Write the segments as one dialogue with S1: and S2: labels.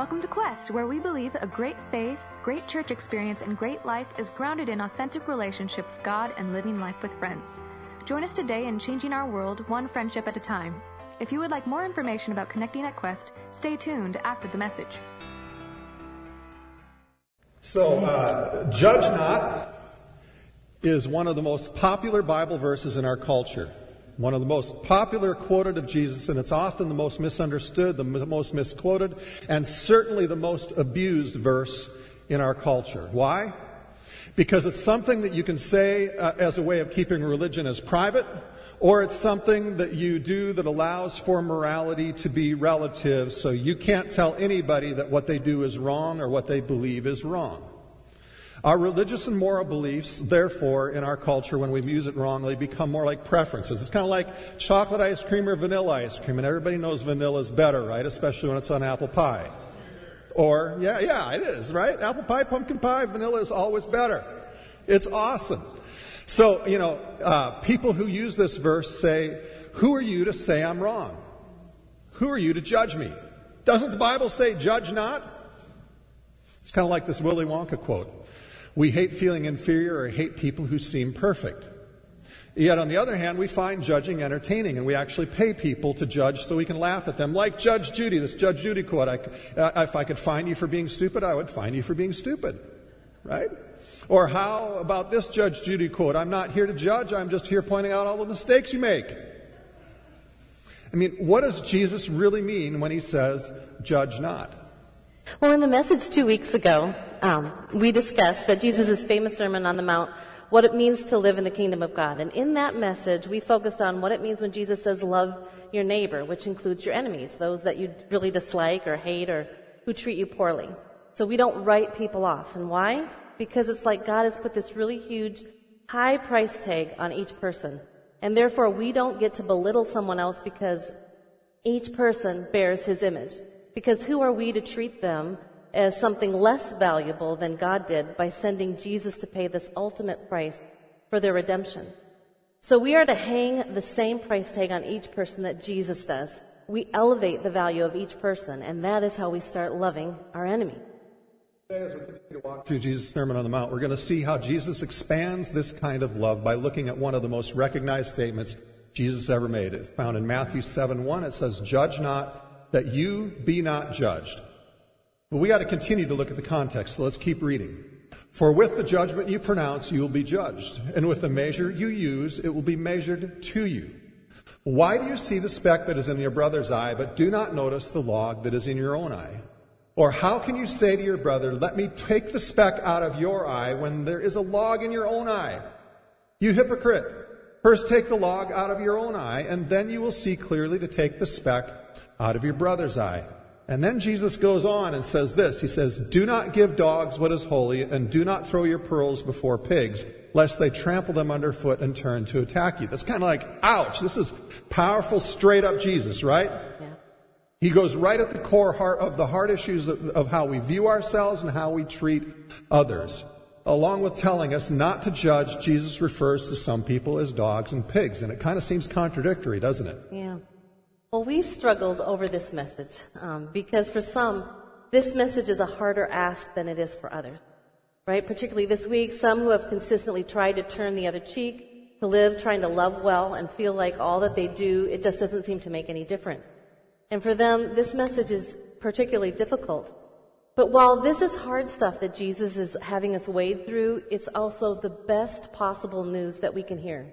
S1: Welcome to Quest, where we believe a great faith, great church experience, and great life is grounded in authentic relationship with God and living life with friends. Join us today in changing our world one friendship at a time. If you would like more information about connecting at Quest, stay tuned after the message.
S2: So, uh, judge not is one of the most popular Bible verses in our culture. One of the most popular quoted of Jesus, and it's often the most misunderstood, the most misquoted, and certainly the most abused verse in our culture. Why? Because it's something that you can say uh, as a way of keeping religion as private, or it's something that you do that allows for morality to be relative, so you can't tell anybody that what they do is wrong or what they believe is wrong. Our religious and moral beliefs, therefore, in our culture, when we use it wrongly, become more like preferences. It's kind of like chocolate ice cream or vanilla ice cream, and everybody knows vanilla is better, right? Especially when it's on apple pie. Or, yeah, yeah, it is, right? Apple pie, pumpkin pie, vanilla is always better. It's awesome. So, you know, uh, people who use this verse say, Who are you to say I'm wrong? Who are you to judge me? Doesn't the Bible say, Judge not? It's kind of like this Willy Wonka quote. We hate feeling inferior or hate people who seem perfect. Yet, on the other hand, we find judging entertaining, and we actually pay people to judge so we can laugh at them. Like Judge Judy, this Judge Judy quote I, uh, If I could find you for being stupid, I would find you for being stupid. Right? Or how about this Judge Judy quote I'm not here to judge, I'm just here pointing out all the mistakes you make. I mean, what does Jesus really mean when he says, judge not?
S3: Well, in the message two weeks ago, um, we discussed that Jesus' famous Sermon on the Mount, what it means to live in the kingdom of God. And in that message, we focused on what it means when Jesus says, love your neighbor, which includes your enemies, those that you really dislike or hate or who treat you poorly. So we don't write people off. And why? Because it's like God has put this really huge, high price tag on each person. And therefore, we don't get to belittle someone else because each person bears his image. Because who are we to treat them as something less valuable than God did by sending Jesus to pay this ultimate price for their redemption? So we are to hang the same price tag on each person that Jesus does. We elevate the value of each person, and that is how we start loving our enemy.
S2: Today as we continue to walk through Jesus' Sermon on the Mount, we're going to see how Jesus expands this kind of love by looking at one of the most recognized statements Jesus ever made. It's found in Matthew 7 1. It says, Judge not that you be not judged. But we got to continue to look at the context, so let's keep reading. For with the judgment you pronounce, you will be judged, and with the measure you use, it will be measured to you. Why do you see the speck that is in your brother's eye, but do not notice the log that is in your own eye? Or how can you say to your brother, Let me take the speck out of your eye when there is a log in your own eye? You hypocrite! First take the log out of your own eye, and then you will see clearly to take the speck out of your brother's eye. And then Jesus goes on and says this. He says, Do not give dogs what is holy, and do not throw your pearls before pigs, lest they trample them underfoot and turn to attack you. That's kind of like, ouch, this is powerful, straight up Jesus, right? Yeah. He goes right at the core heart of the heart issues of, of how we view ourselves and how we treat others. Along with telling us not to judge, Jesus refers to some people as dogs and pigs, and it kind of seems contradictory, doesn't it?
S3: Yeah. Well, we struggled over this message um, because for some, this message is a harder ask than it is for others, right? Particularly this week, some who have consistently tried to turn the other cheek, to live trying to love well and feel like all that they do, it just doesn't seem to make any difference. And for them, this message is particularly difficult. But while this is hard stuff that Jesus is having us wade through, it's also the best possible news that we can hear.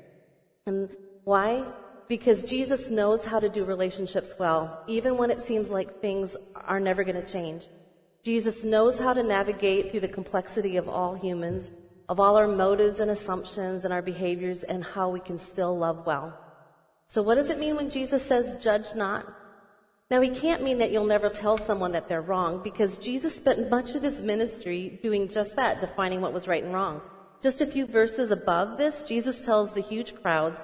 S3: And why? Because Jesus knows how to do relationships well, even when it seems like things are never going to change. Jesus knows how to navigate through the complexity of all humans, of all our motives and assumptions and our behaviors, and how we can still love well. So, what does it mean when Jesus says, judge not? Now, he can't mean that you'll never tell someone that they're wrong, because Jesus spent much of his ministry doing just that, defining what was right and wrong. Just a few verses above this, Jesus tells the huge crowds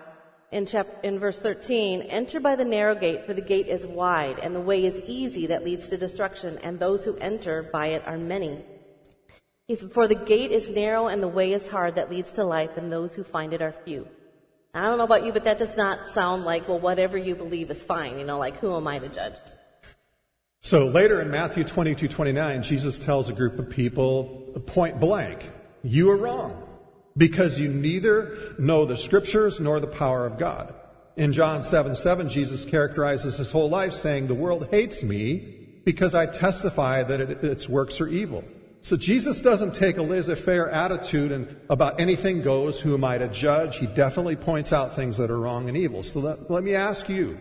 S3: in, chapter, in verse 13, enter by the narrow gate, for the gate is wide, and the way is easy that leads to destruction, and those who enter by it are many. He said, for the gate is narrow and the way is hard that leads to life, and those who find it are few. I don't know about you, but that does not sound like, well, whatever you believe is fine. You know, like, who am I to judge?
S2: So later in Matthew 22, 29, Jesus tells a group of people point blank, you are wrong because you neither know the scriptures nor the power of God. In John 7, 7, Jesus characterizes his whole life saying, the world hates me because I testify that it, its works are evil. So Jesus doesn't take a laissez-faire attitude and about anything goes, who am I to judge? He definitely points out things that are wrong and evil. So let, let me ask you,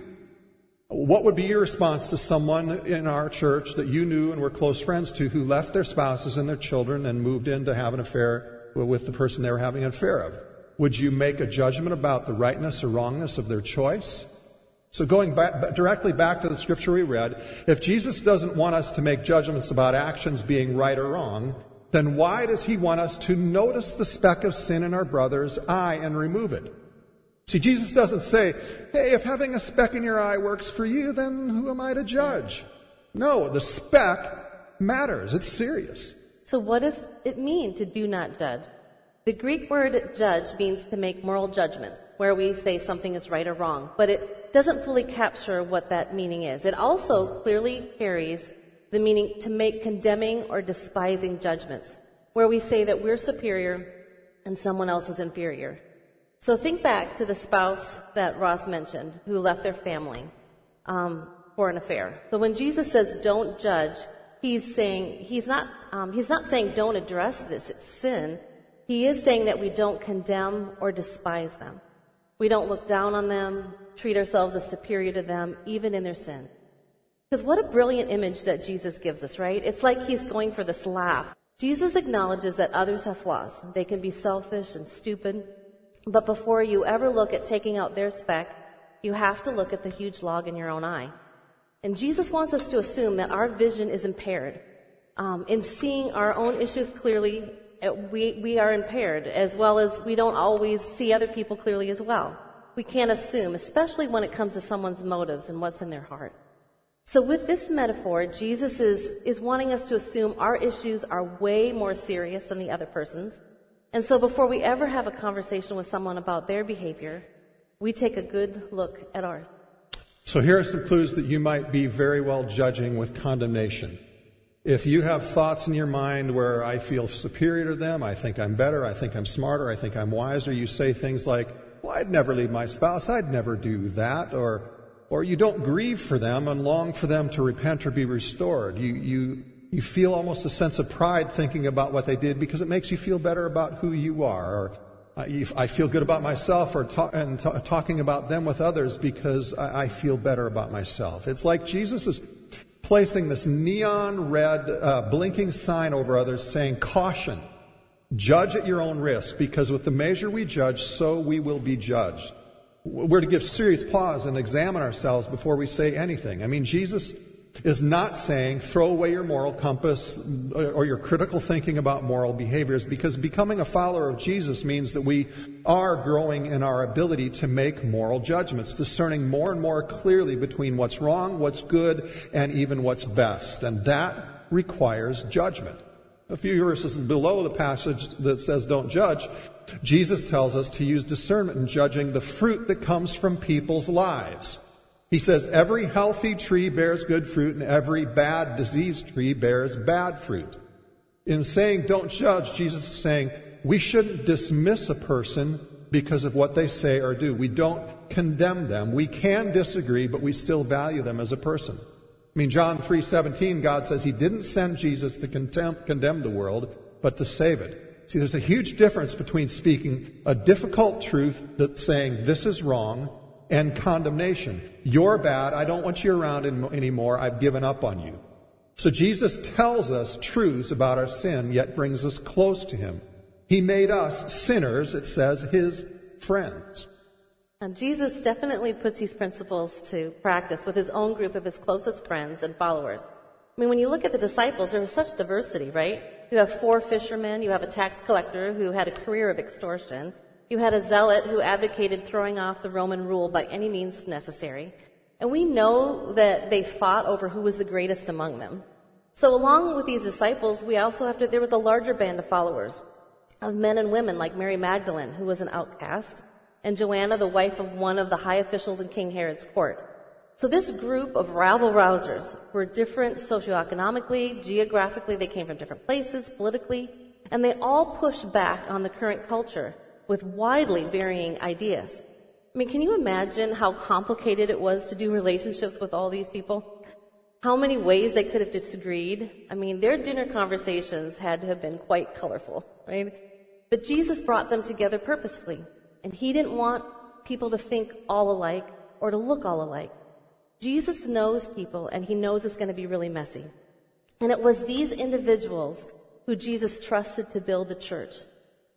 S2: what would be your response to someone in our church that you knew and were close friends to who left their spouses and their children and moved in to have an affair with the person they were having an affair of? Would you make a judgment about the rightness or wrongness of their choice? So going back, directly back to the scripture we read, if Jesus doesn't want us to make judgments about actions being right or wrong, then why does he want us to notice the speck of sin in our brother's eye and remove it? See, Jesus doesn't say, hey, if having a speck in your eye works for you, then who am I to judge? No, the speck matters. It's serious.
S3: So what does it mean to do not judge? The Greek word judge means to make moral judgments, where we say something is right or wrong, but it doesn't fully capture what that meaning is. It also clearly carries the meaning to make condemning or despising judgments, where we say that we're superior and someone else is inferior. So think back to the spouse that Ross mentioned who left their family um, for an affair. So when Jesus says don't judge, he's saying he's not um, he's not saying don't address this it's sin. He is saying that we don't condemn or despise them. We don't look down on them, treat ourselves as superior to them, even in their sin. Because what a brilliant image that Jesus gives us, right? It's like he's going for this laugh. Jesus acknowledges that others have flaws. They can be selfish and stupid. But before you ever look at taking out their speck, you have to look at the huge log in your own eye. And Jesus wants us to assume that our vision is impaired. Um, in seeing our own issues clearly, uh, we, we are impaired, as well as we don't always see other people clearly as well. We can't assume, especially when it comes to someone's motives and what's in their heart. So with this metaphor, Jesus is, is wanting us to assume our issues are way more serious than the other person's. And so before we ever have a conversation with someone about their behavior, we take a good look at ours.
S2: So here are some clues that you might be very well judging with condemnation. If you have thoughts in your mind where I feel superior to them, I think I'm better, I think I'm smarter, I think I'm wiser, you say things like, well, I'd never leave my spouse, I'd never do that, or, or you don't grieve for them and long for them to repent or be restored. You, you you feel almost a sense of pride thinking about what they did because it makes you feel better about who you are. Or I feel good about myself or and ta- talking about them with others because I, I, feel better about myself. It's like Jesus is placing this neon red uh, blinking sign over others saying, caution, judge at your own risk because with the measure we judge, so we will be judged. We're to give serious pause and examine ourselves before we say anything. I mean, Jesus is not saying throw away your moral compass or your critical thinking about moral behaviors because becoming a follower of Jesus means that we are growing in our ability to make moral judgments, discerning more and more clearly between what's wrong, what's good, and even what's best. And that requires judgment. A few verses below the passage that says don't judge, Jesus tells us to use discernment in judging the fruit that comes from people's lives. He says, every healthy tree bears good fruit and every bad diseased tree bears bad fruit. In saying don't judge, Jesus is saying we shouldn't dismiss a person because of what they say or do. We don't condemn them. We can disagree, but we still value them as a person. I mean, John 3:17, God says he didn't send Jesus to condemn, condemn the world, but to save it. See, there's a huge difference between speaking a difficult truth that's saying this is wrong and condemnation. You're bad. I don't want you around anymore. I've given up on you. So Jesus tells us truths about our sin, yet brings us close to Him. He made us sinners, it says, His friends.
S3: And Jesus definitely puts these principles to practice with His own group of His closest friends and followers. I mean, when you look at the disciples, there was such diversity, right? You have four fishermen, you have a tax collector who had a career of extortion, you had a zealot who advocated throwing off the Roman rule by any means necessary. And we know that they fought over who was the greatest among them. So along with these disciples, we also have to, there was a larger band of followers of men and women like Mary Magdalene, who was an outcast, and Joanna, the wife of one of the high officials in King Herod's court. So this group of rabble rousers were different socioeconomically, geographically, they came from different places, politically, and they all pushed back on the current culture with widely varying ideas. I mean, can you imagine how complicated it was to do relationships with all these people? How many ways they could have disagreed? I mean, their dinner conversations had to have been quite colorful, right? But Jesus brought them together purposefully, and he didn't want people to think all alike or to look all alike. Jesus knows people, and he knows it's going to be really messy. And it was these individuals who Jesus trusted to build the church.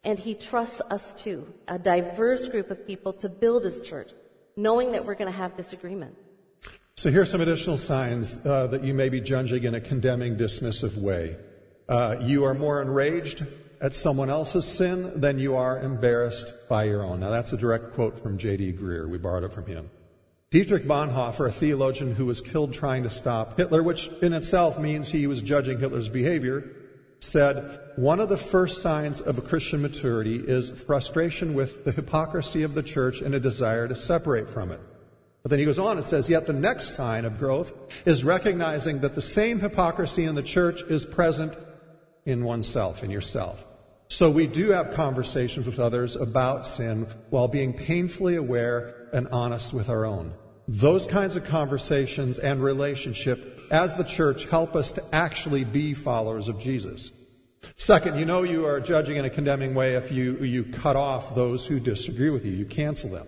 S3: And he trusts us too, a diverse group of people to build his church, knowing that we're going to have disagreement.
S2: So here's some additional signs uh, that you may be judging in a condemning, dismissive way. Uh, you are more enraged at someone else's sin than you are embarrassed by your own. Now that's a direct quote from J.D. Greear. We borrowed it from him. Dietrich Bonhoeffer, a theologian who was killed trying to stop Hitler, which in itself means he was judging Hitler's behavior, said, One of the first signs of a Christian maturity is frustration with the hypocrisy of the church and a desire to separate from it. But then he goes on and says, Yet the next sign of growth is recognizing that the same hypocrisy in the church is present in oneself, in yourself. So we do have conversations with others about sin while being painfully aware and honest with our own. Those kinds of conversations and relationship as the church help us to actually be followers of Jesus. Second, you know you are judging in a condemning way if you, you cut off those who disagree with you. You cancel them.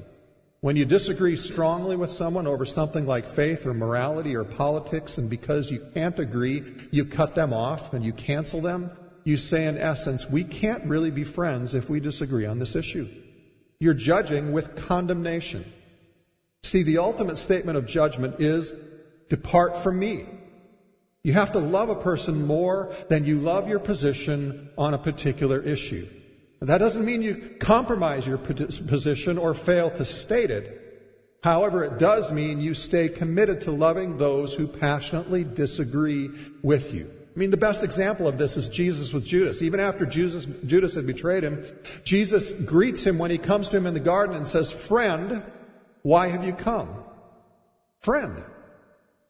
S2: When you disagree strongly with someone over something like faith or morality or politics, and because you can't agree, you cut them off and you cancel them, you say in essence, we can't really be friends if we disagree on this issue. You're judging with condemnation. See, the ultimate statement of judgment is depart from me. You have to love a person more than you love your position on a particular issue. That doesn't mean you compromise your position or fail to state it. However, it does mean you stay committed to loving those who passionately disagree with you. I mean, the best example of this is Jesus with Judas. Even after Jesus, Judas had betrayed him, Jesus greets him when he comes to him in the garden and says, Friend, why have you come? Friend.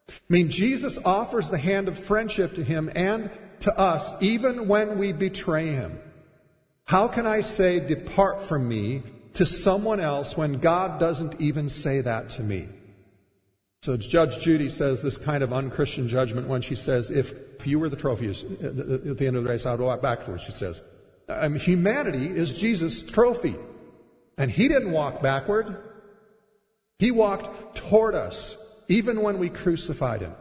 S2: I mean, Jesus offers the hand of friendship to him and to us even when we betray him. How can I say, depart from me to someone else when God doesn't even say that to me? So Judge Judy says this kind of unchristian judgment when she says, if, if you were the trophy uh, uh, at the end of the race, I'd walk backwards, she says. I mean, humanity is Jesus' trophy. And he didn't walk backward. He walked toward us, even when we crucified him.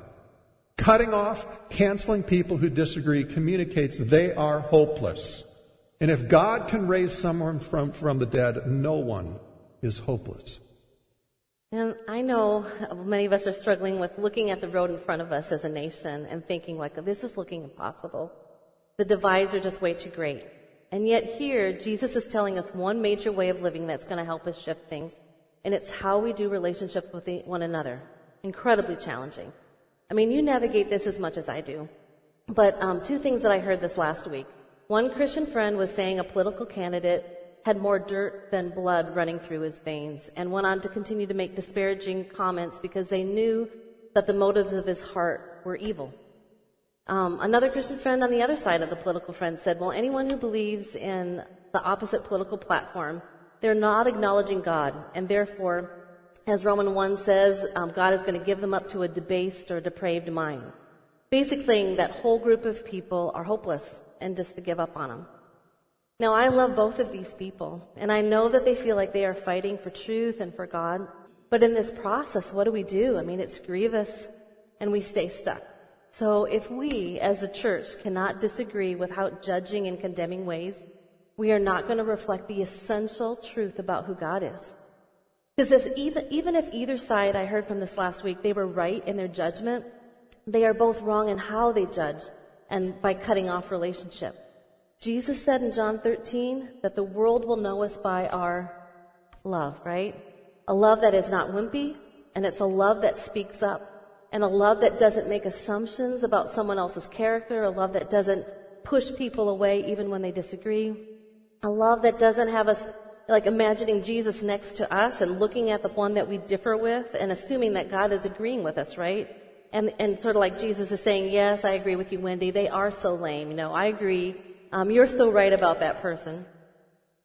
S2: Cutting off, canceling people who disagree communicates they are hopeless. And if God can raise someone from, from the dead, no one is hopeless.
S3: And I know many of us are struggling with looking at the road in front of us as a nation and thinking like, this is looking impossible. The divides are just way too great. And yet here, Jesus is telling us one major way of living that's going to help us shift things. And it's how we do relationships with one another. Incredibly challenging. I mean, you navigate this as much as I do. But um, two things that I heard this last week. One Christian friend was saying a political candidate had more dirt than blood running through his veins and went on to continue to make disparaging comments because they knew that the motives of his heart were evil. Um, another Christian friend on the other side of the political friend said, well, anyone who believes in the opposite political platform, they're not acknowledging God, and therefore, as Roman 1 says, um, God is going to give them up to a debased or depraved mind. Basically saying that whole group of people are hopeless and just to give up on them. Now, I love both of these people, and I know that they feel like they are fighting for truth and for God. But in this process, what do we do? I mean, it's grievous, and we stay stuck. So if we, as a church, cannot disagree without judging and condemning ways, we are not going to reflect the essential truth about who God is. Because even, even if either side, I heard from this last week, they were right in their judgment, they are both wrong in how they judge and by cutting off relationship. Jesus said in John 13 that the world will know us by our love, right? A love that is not wimpy, and it's a love that speaks up, and a love that doesn't make assumptions about someone else's character, a love that doesn't push people away even when they disagree, a love that doesn't have us like imagining Jesus next to us and looking at the one that we differ with and assuming that God is agreeing with us, right? And, and sort of like Jesus is saying, yes, I agree with you, Wendy. They are so lame. You know, I agree. Um, you're so right about that person.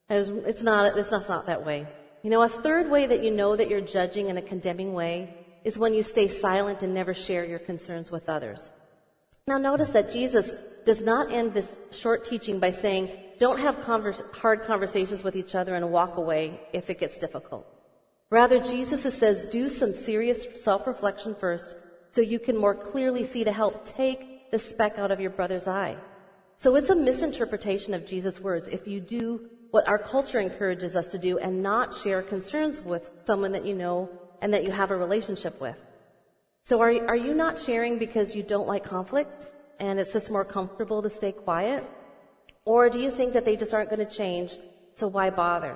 S3: It's, not, it's not, it's not that way. You know, a third way that you know that you're judging in a condemning way is when you stay silent and never share your concerns with others. Now notice that Jesus does not end this short teaching by saying, don't have converse, hard conversations with each other and walk away if it gets difficult. Rather, Jesus says, do some serious self-reflection first so you can more clearly see to help take the speck out of your brother's eye. So it's a misinterpretation of Jesus' words if you do what our culture encourages us to do and not share concerns with someone that you know and that you have a relationship with. So are, are you not sharing because you don't like conflict and it's just more comfortable to stay quiet? Or do you think that they just aren't going to change, so why bother?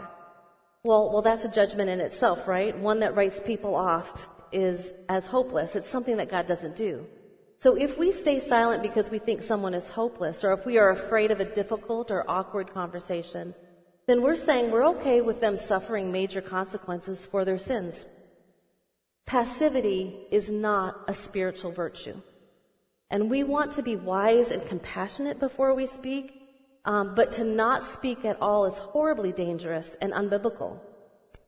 S3: Well, well, that's a judgment in itself, right? One that writes people off is as hopeless. It's something that God doesn't do. So if we stay silent because we think someone is hopeless, or if we are afraid of a difficult or awkward conversation, then we're saying we're okay with them suffering major consequences for their sins. Passivity is not a spiritual virtue. And we want to be wise and compassionate before we speak, um, but to not speak at all is horribly dangerous and unbiblical.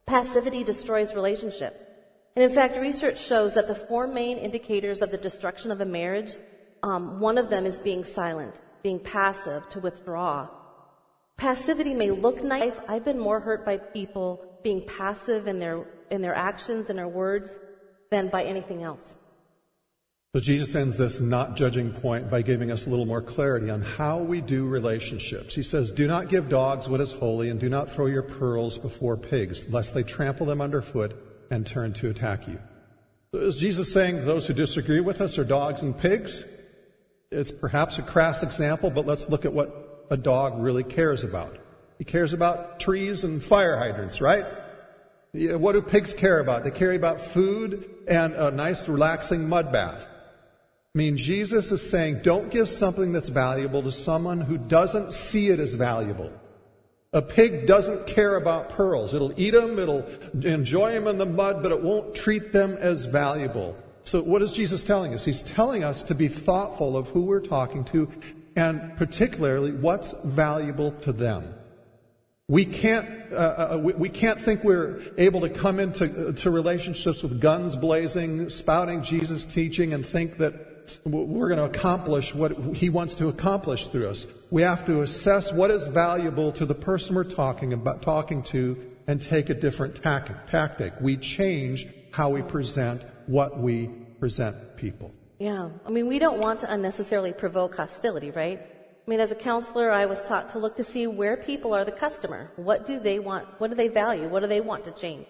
S3: Passivity destroys relationships. And in fact, research shows that the four main indicators of the destruction of a marriage, um, one of them is being silent, being passive, to withdraw. Passivity may look nice. I've been more hurt by people being passive in their in their actions and their words than by anything else.
S2: So Jesus ends this not judging point by giving us a little more clarity on how we do relationships. He says, Do not give dogs what is holy, and do not throw your pearls before pigs, lest they trample them underfoot and turn to attack you. So is Jesus saying those who disagree with us are dogs and pigs? It's perhaps a crass example, but let's look at what a dog really cares about. He cares about trees and fire hydrants, right? What do pigs care about? They care about food and a nice, relaxing mud bath. I mean, Jesus is saying, don't give something that's valuable to someone who doesn't see it as valuable. A pig doesn't care about pearls. It'll eat them, it'll enjoy them in the mud, but it won't treat them as valuable. So what is Jesus telling us? He's telling us to be thoughtful of who we're talking to and particularly what's valuable to them. We can't, uh, uh, we, we, can't think we're able to come into uh, to relationships with guns blazing, spouting Jesus' teaching, and think that we're going to accomplish what he wants to accomplish through us. We have to assess what is valuable to the person we're talking about, talking to, and take a different tactic. We change how we present what we present people.
S3: Yeah. I mean, we don't want to unnecessarily provoke hostility, right? I mean, as a counselor, I was taught to look to see where people are the customer. What do they want? What do they value? What do they want to change?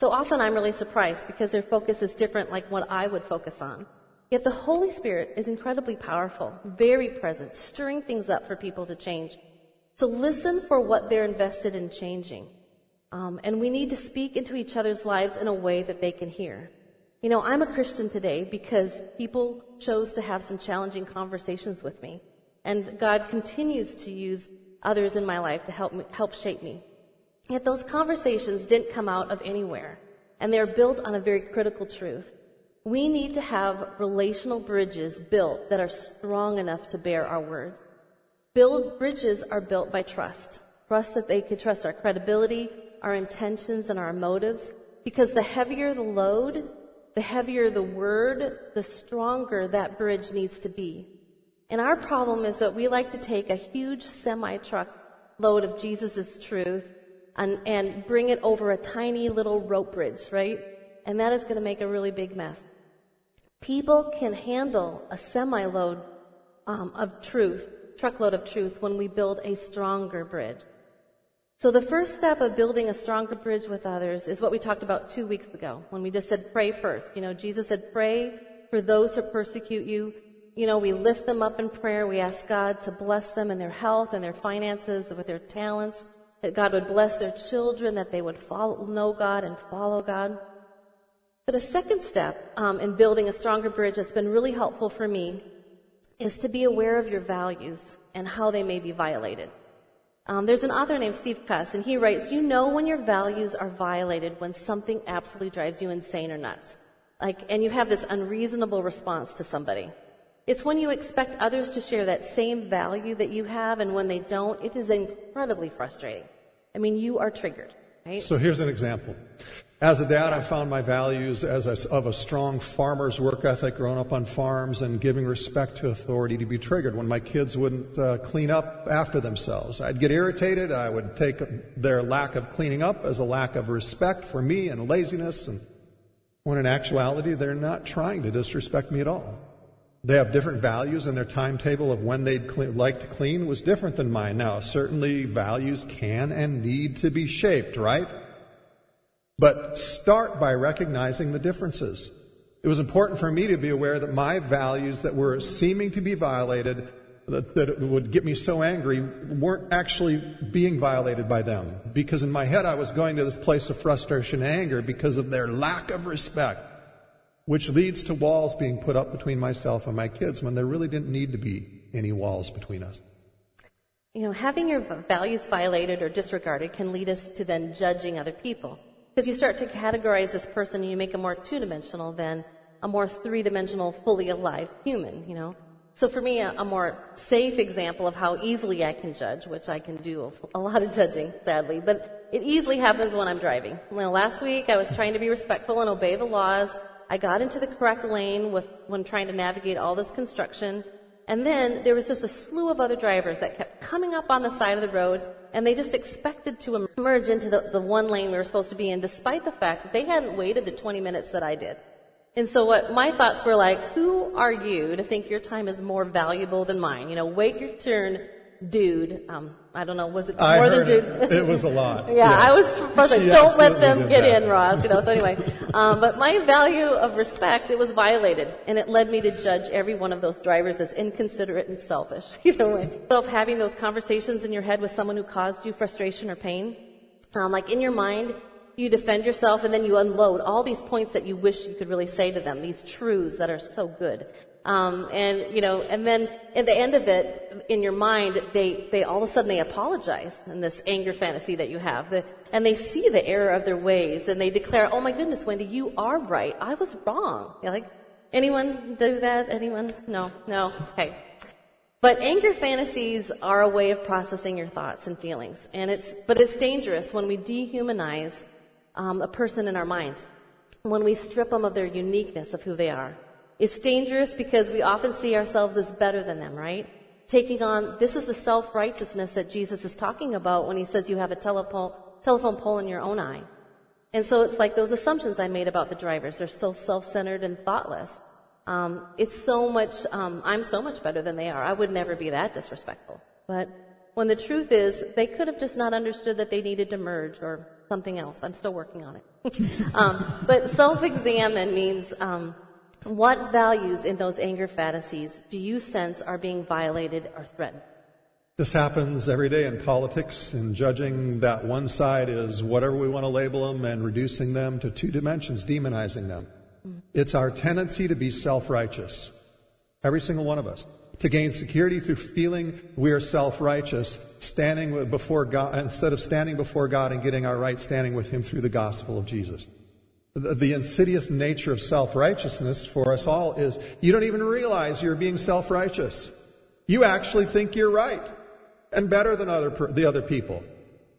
S3: So often I'm really surprised because their focus is different like what I would focus on. Yet the Holy Spirit is incredibly powerful, very present, stirring things up for people to change. So listen for what they're invested in changing. Um, and we need to speak into each other's lives in a way that they can hear. You know, I'm a Christian today because people chose to have some challenging conversations with me. And God continues to use others in my life to help me, help shape me. Yet those conversations didn't come out of anywhere. And they're built on a very critical truth. We need to have relational bridges built that are strong enough to bear our words. Build bridges are built by trust. Trust that they can trust our credibility, our intentions, and our motives. Because the heavier the load, the heavier the word, the stronger that bridge needs to be. And our problem is that we like to take a huge semi truck load of Jesus' truth and, and bring it over a tiny little rope bridge, right? And that is going to make a really big mess. People can handle a semi load um, of truth, truckload of truth, when we build a stronger bridge. So the first step of building a stronger bridge with others is what we talked about two weeks ago when we just said pray first. You know, Jesus said pray for those who persecute you you know, we lift them up in prayer. We ask God to bless them in their health and their finances, with their talents, that God would bless their children, that they would follow, know God and follow God. But a second step um, in building a stronger bridge that's been really helpful for me is to be aware of your values and how they may be violated. Um, there's an author named Steve Cuss, and he writes, "You know when your values are violated when something absolutely drives you insane or nuts, like, and you have this unreasonable response to somebody. It's when you expect others to share that same value that you have, and when they don't, it is incredibly frustrating. I mean, you are triggered, right?
S2: So here's an example. As a dad, I found my values as a, of a strong farmer's work ethic, growing up on farms, and giving respect to authority to be triggered when my kids wouldn't uh, clean up after themselves. I'd get irritated. I would take their lack of cleaning up as a lack of respect for me and laziness, and when in actuality, they're not trying to disrespect me at all. They have different values, and their timetable of when they'd like to clean was different than mine. Now, certainly values can and need to be shaped, right? But start by recognizing the differences. It was important for me to be aware that my values that were seeming to be violated, that, that would get me so angry, weren't actually being violated by them. Because in my head, I was going to this place of frustration and anger because of their lack of respect, which leads to walls being put up between myself and my kids when there really didn't need to be any walls between us.
S3: You know, having your values violated or disregarded can lead us to then judging other people. Because you start to categorize this person and you make them more two dimensional than a more three dimensional, fully alive human, you know? So for me, a, a, more safe example of how easily I can judge, which I can do a lot of judging, sadly, but it easily happens when I'm driving. Well, last week I was trying to be respectful and obey the laws. I got into the correct lane with, when trying to navigate all this construction. And then there was just a slew of other drivers that kept coming up on the side of the road and they just expected to emerge into the, the one lane we were supposed to be in, despite the fact that they hadn't waited the 20 minutes that I did. And so what my thoughts were like, who are you to think your time is more valuable than mine? You know, wait your turn, dude. Um, I don't know, was it
S2: I
S3: more than
S2: dude?
S3: It.
S2: it. was a lot.
S3: yeah,
S2: yes.
S3: I was first like, don't let them get
S2: that.
S3: in, Ross. You know, so anyway, um, but my value of respect it was violated, and it led me to judge every one of those drivers as inconsiderate and selfish. You know, so having those conversations in your head with someone who caused you frustration or pain, um, like in your mind, you defend yourself and then you unload all these points that you wish you could really say to them, these truths that are so good. Um, and you know, and then at the end of it, in your mind, they they all of a sudden they apologize in this anger fantasy that you have, and they see the error of their ways, and they declare, "Oh my goodness, Wendy, you are right. I was wrong." You're like, anyone do that? Anyone? No, no. Okay. But anger fantasies are a way of processing your thoughts and feelings, and it's but it's dangerous when we dehumanize um, a person in our mind, when we strip them of their uniqueness of who they are. It's dangerous because we often see ourselves as better than them, right? Taking on, this is the self-righteousness that Jesus is talking about when he says you have a telephone, telephone pole in your own eye. And so it's like those assumptions I made about the drivers. They're so self-centered and thoughtless. Um, it's so much, um, I'm so much better than they are. I would never be that disrespectful. But when the truth is, they could have just not understood that they needed to merge or something else. I'm still working on it. um, but self-examine means, um, what values in those anger fantasies do you sense are being violated or threatened?
S2: This happens every day in politics, in judging that one side is whatever we want to label them and reducing them to two dimensions, demonizing them. Mm-hmm. It's our tendency to be self righteous. Every single one of us. To gain security through feeling we are self righteous, standing before God, instead of standing before God and getting our right standing with Him through the gospel of Jesus. The, insidious nature of self righteousness for us all is you don't even realize you're being self righteous. You actually think you're right and better than other, the other people.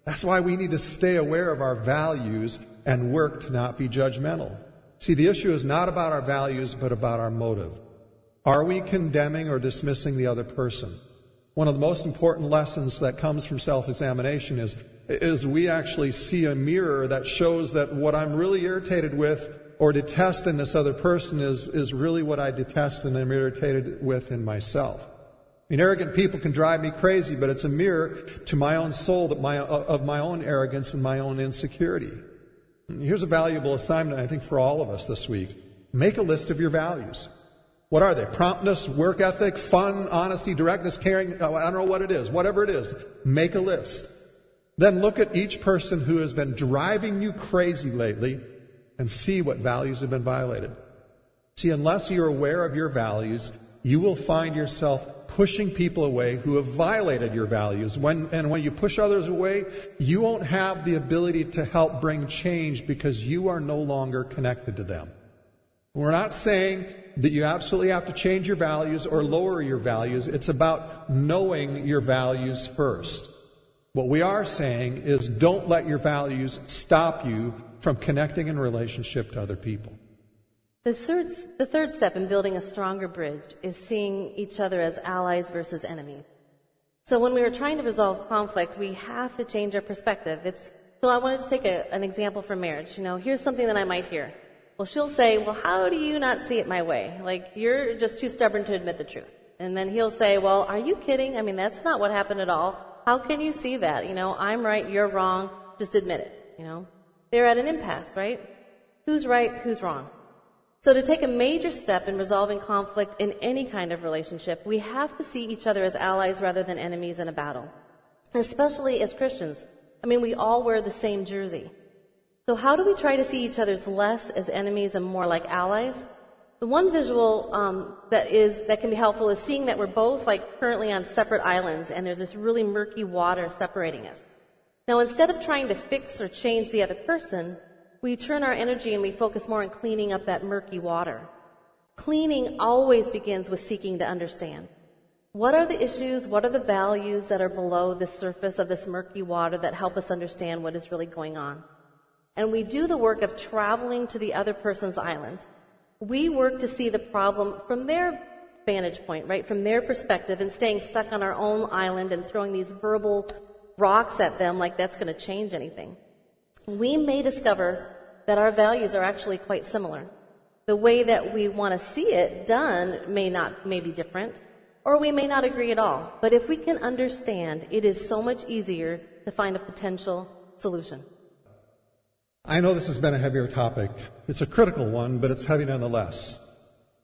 S2: That's why we need to stay aware of our values and work to not be judgmental. See, the issue is not about our values, but about our motive. Are we condemning or dismissing the other person? One of the most important lessons that comes from self-examination is, is we actually see a mirror that shows that what I'm really irritated with or detest in this other person is, is really what I detest and am irritated with in myself. I mean, arrogant people can drive me crazy, but it's a mirror to my own soul that my, uh, of my own arrogance and my own insecurity. Here's a valuable assignment, I think, for all of us this week. Make a list of your values. What are they? Promptness, work ethic, fun, honesty, directness, caring. Oh, I don't know what it is. Whatever it is, make a list. Then look at each person who has been driving you crazy lately and see what values have been violated. See, unless you're aware of your values, you will find yourself pushing people away who have violated your values. When, and when you push others away, you won't have the ability to help bring change because you are no longer connected to them. We're not saying that you absolutely have to change your values or lower your values. It's about knowing your values first. What we are saying is don't let your values stop you from connecting in relationship to other people.
S3: The third, the third step in building a stronger bridge is seeing each other as allies versus enemies. So when we are trying to resolve conflict, we have to change our perspective. It's, so I wanted to take a, an example from marriage. You know, here's something that I might hear. Well, she'll say, well, how do you not see it my way? Like, you're just too stubborn to admit the truth. And then he'll say, well, are you kidding? I mean, that's not what happened at all. How can you see that? You know, I'm right, you're wrong. Just admit it. You know, they're at an impasse, right? Who's right? Who's wrong? So to take a major step in resolving conflict in any kind of relationship, we have to see each other as allies rather than enemies in a battle. Especially as Christians. I mean, we all wear the same jersey. So how do we try to see each other's less as enemies and more like allies? The one visual um, that is that can be helpful is seeing that we're both like currently on separate islands, and there's this really murky water separating us. Now, instead of trying to fix or change the other person, we turn our energy and we focus more on cleaning up that murky water. Cleaning always begins with seeking to understand. What are the issues? What are the values that are below the surface of this murky water that help us understand what is really going on? And we do the work of traveling to the other person's island we work to see the problem from their vantage point, right? From their perspective and staying stuck on our own island and throwing these verbal rocks at them like that's going to change anything. We may discover that our values are actually quite similar. The way that we want to see it done may not, may be different, or we may not agree at all. But if we can understand, it is so much easier to find a potential solution.
S2: I know this has been a heavier topic. It's a critical one, but it's heavy nonetheless.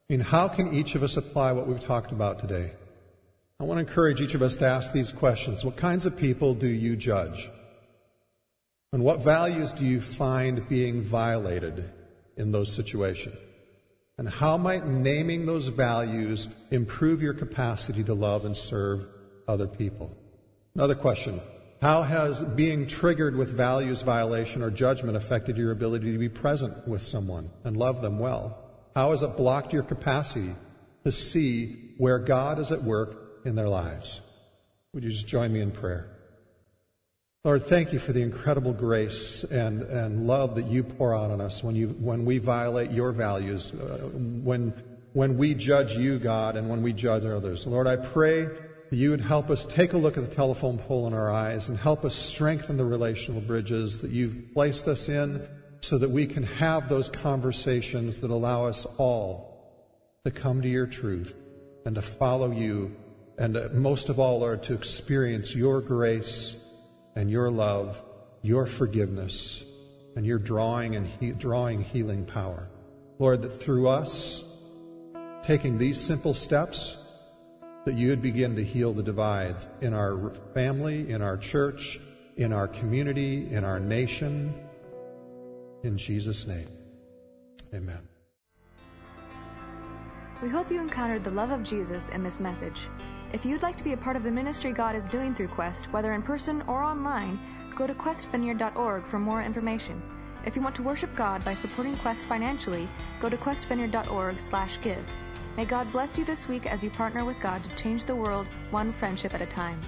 S2: I mean, how can each of us apply what we've talked about today? I want to encourage each of us to ask these questions. What kinds of people do you judge? And what values do you find being violated in those situations? And how might naming those values improve your capacity to love and serve other people? Another question. How has being triggered with values violation or judgment affected your ability to be present with someone and love them well? How has it blocked your capacity to see where God is at work in their lives? Would you just join me in prayer? Lord, thank you for the incredible grace and, and love that you pour out on us when, you, when we violate your values, uh, when, when we judge you, God, and when we judge others. Lord, I pray that you would help us take a look at the telephone pole in our eyes and help us strengthen the relational bridges that you've placed us in so that we can have those conversations that allow us all to come to your truth and to follow you and uh, most of all, Lord, to experience your grace and your love, your forgiveness, and your drawing and he- drawing healing power. Lord, that through us taking these simple steps, that you would begin to heal the divides in our family, in our church, in our community, in our nation. In Jesus' name, amen.
S1: We hope you encountered the love of Jesus in this message. If you'd like to be a part of the ministry God is doing through Quest, whether in person or online, go to questvineyard.org for more information. If you want to worship God by supporting Quest financially, go to questvineyard.org/give. May God bless you this week as you partner with God to change the world one friendship at a time.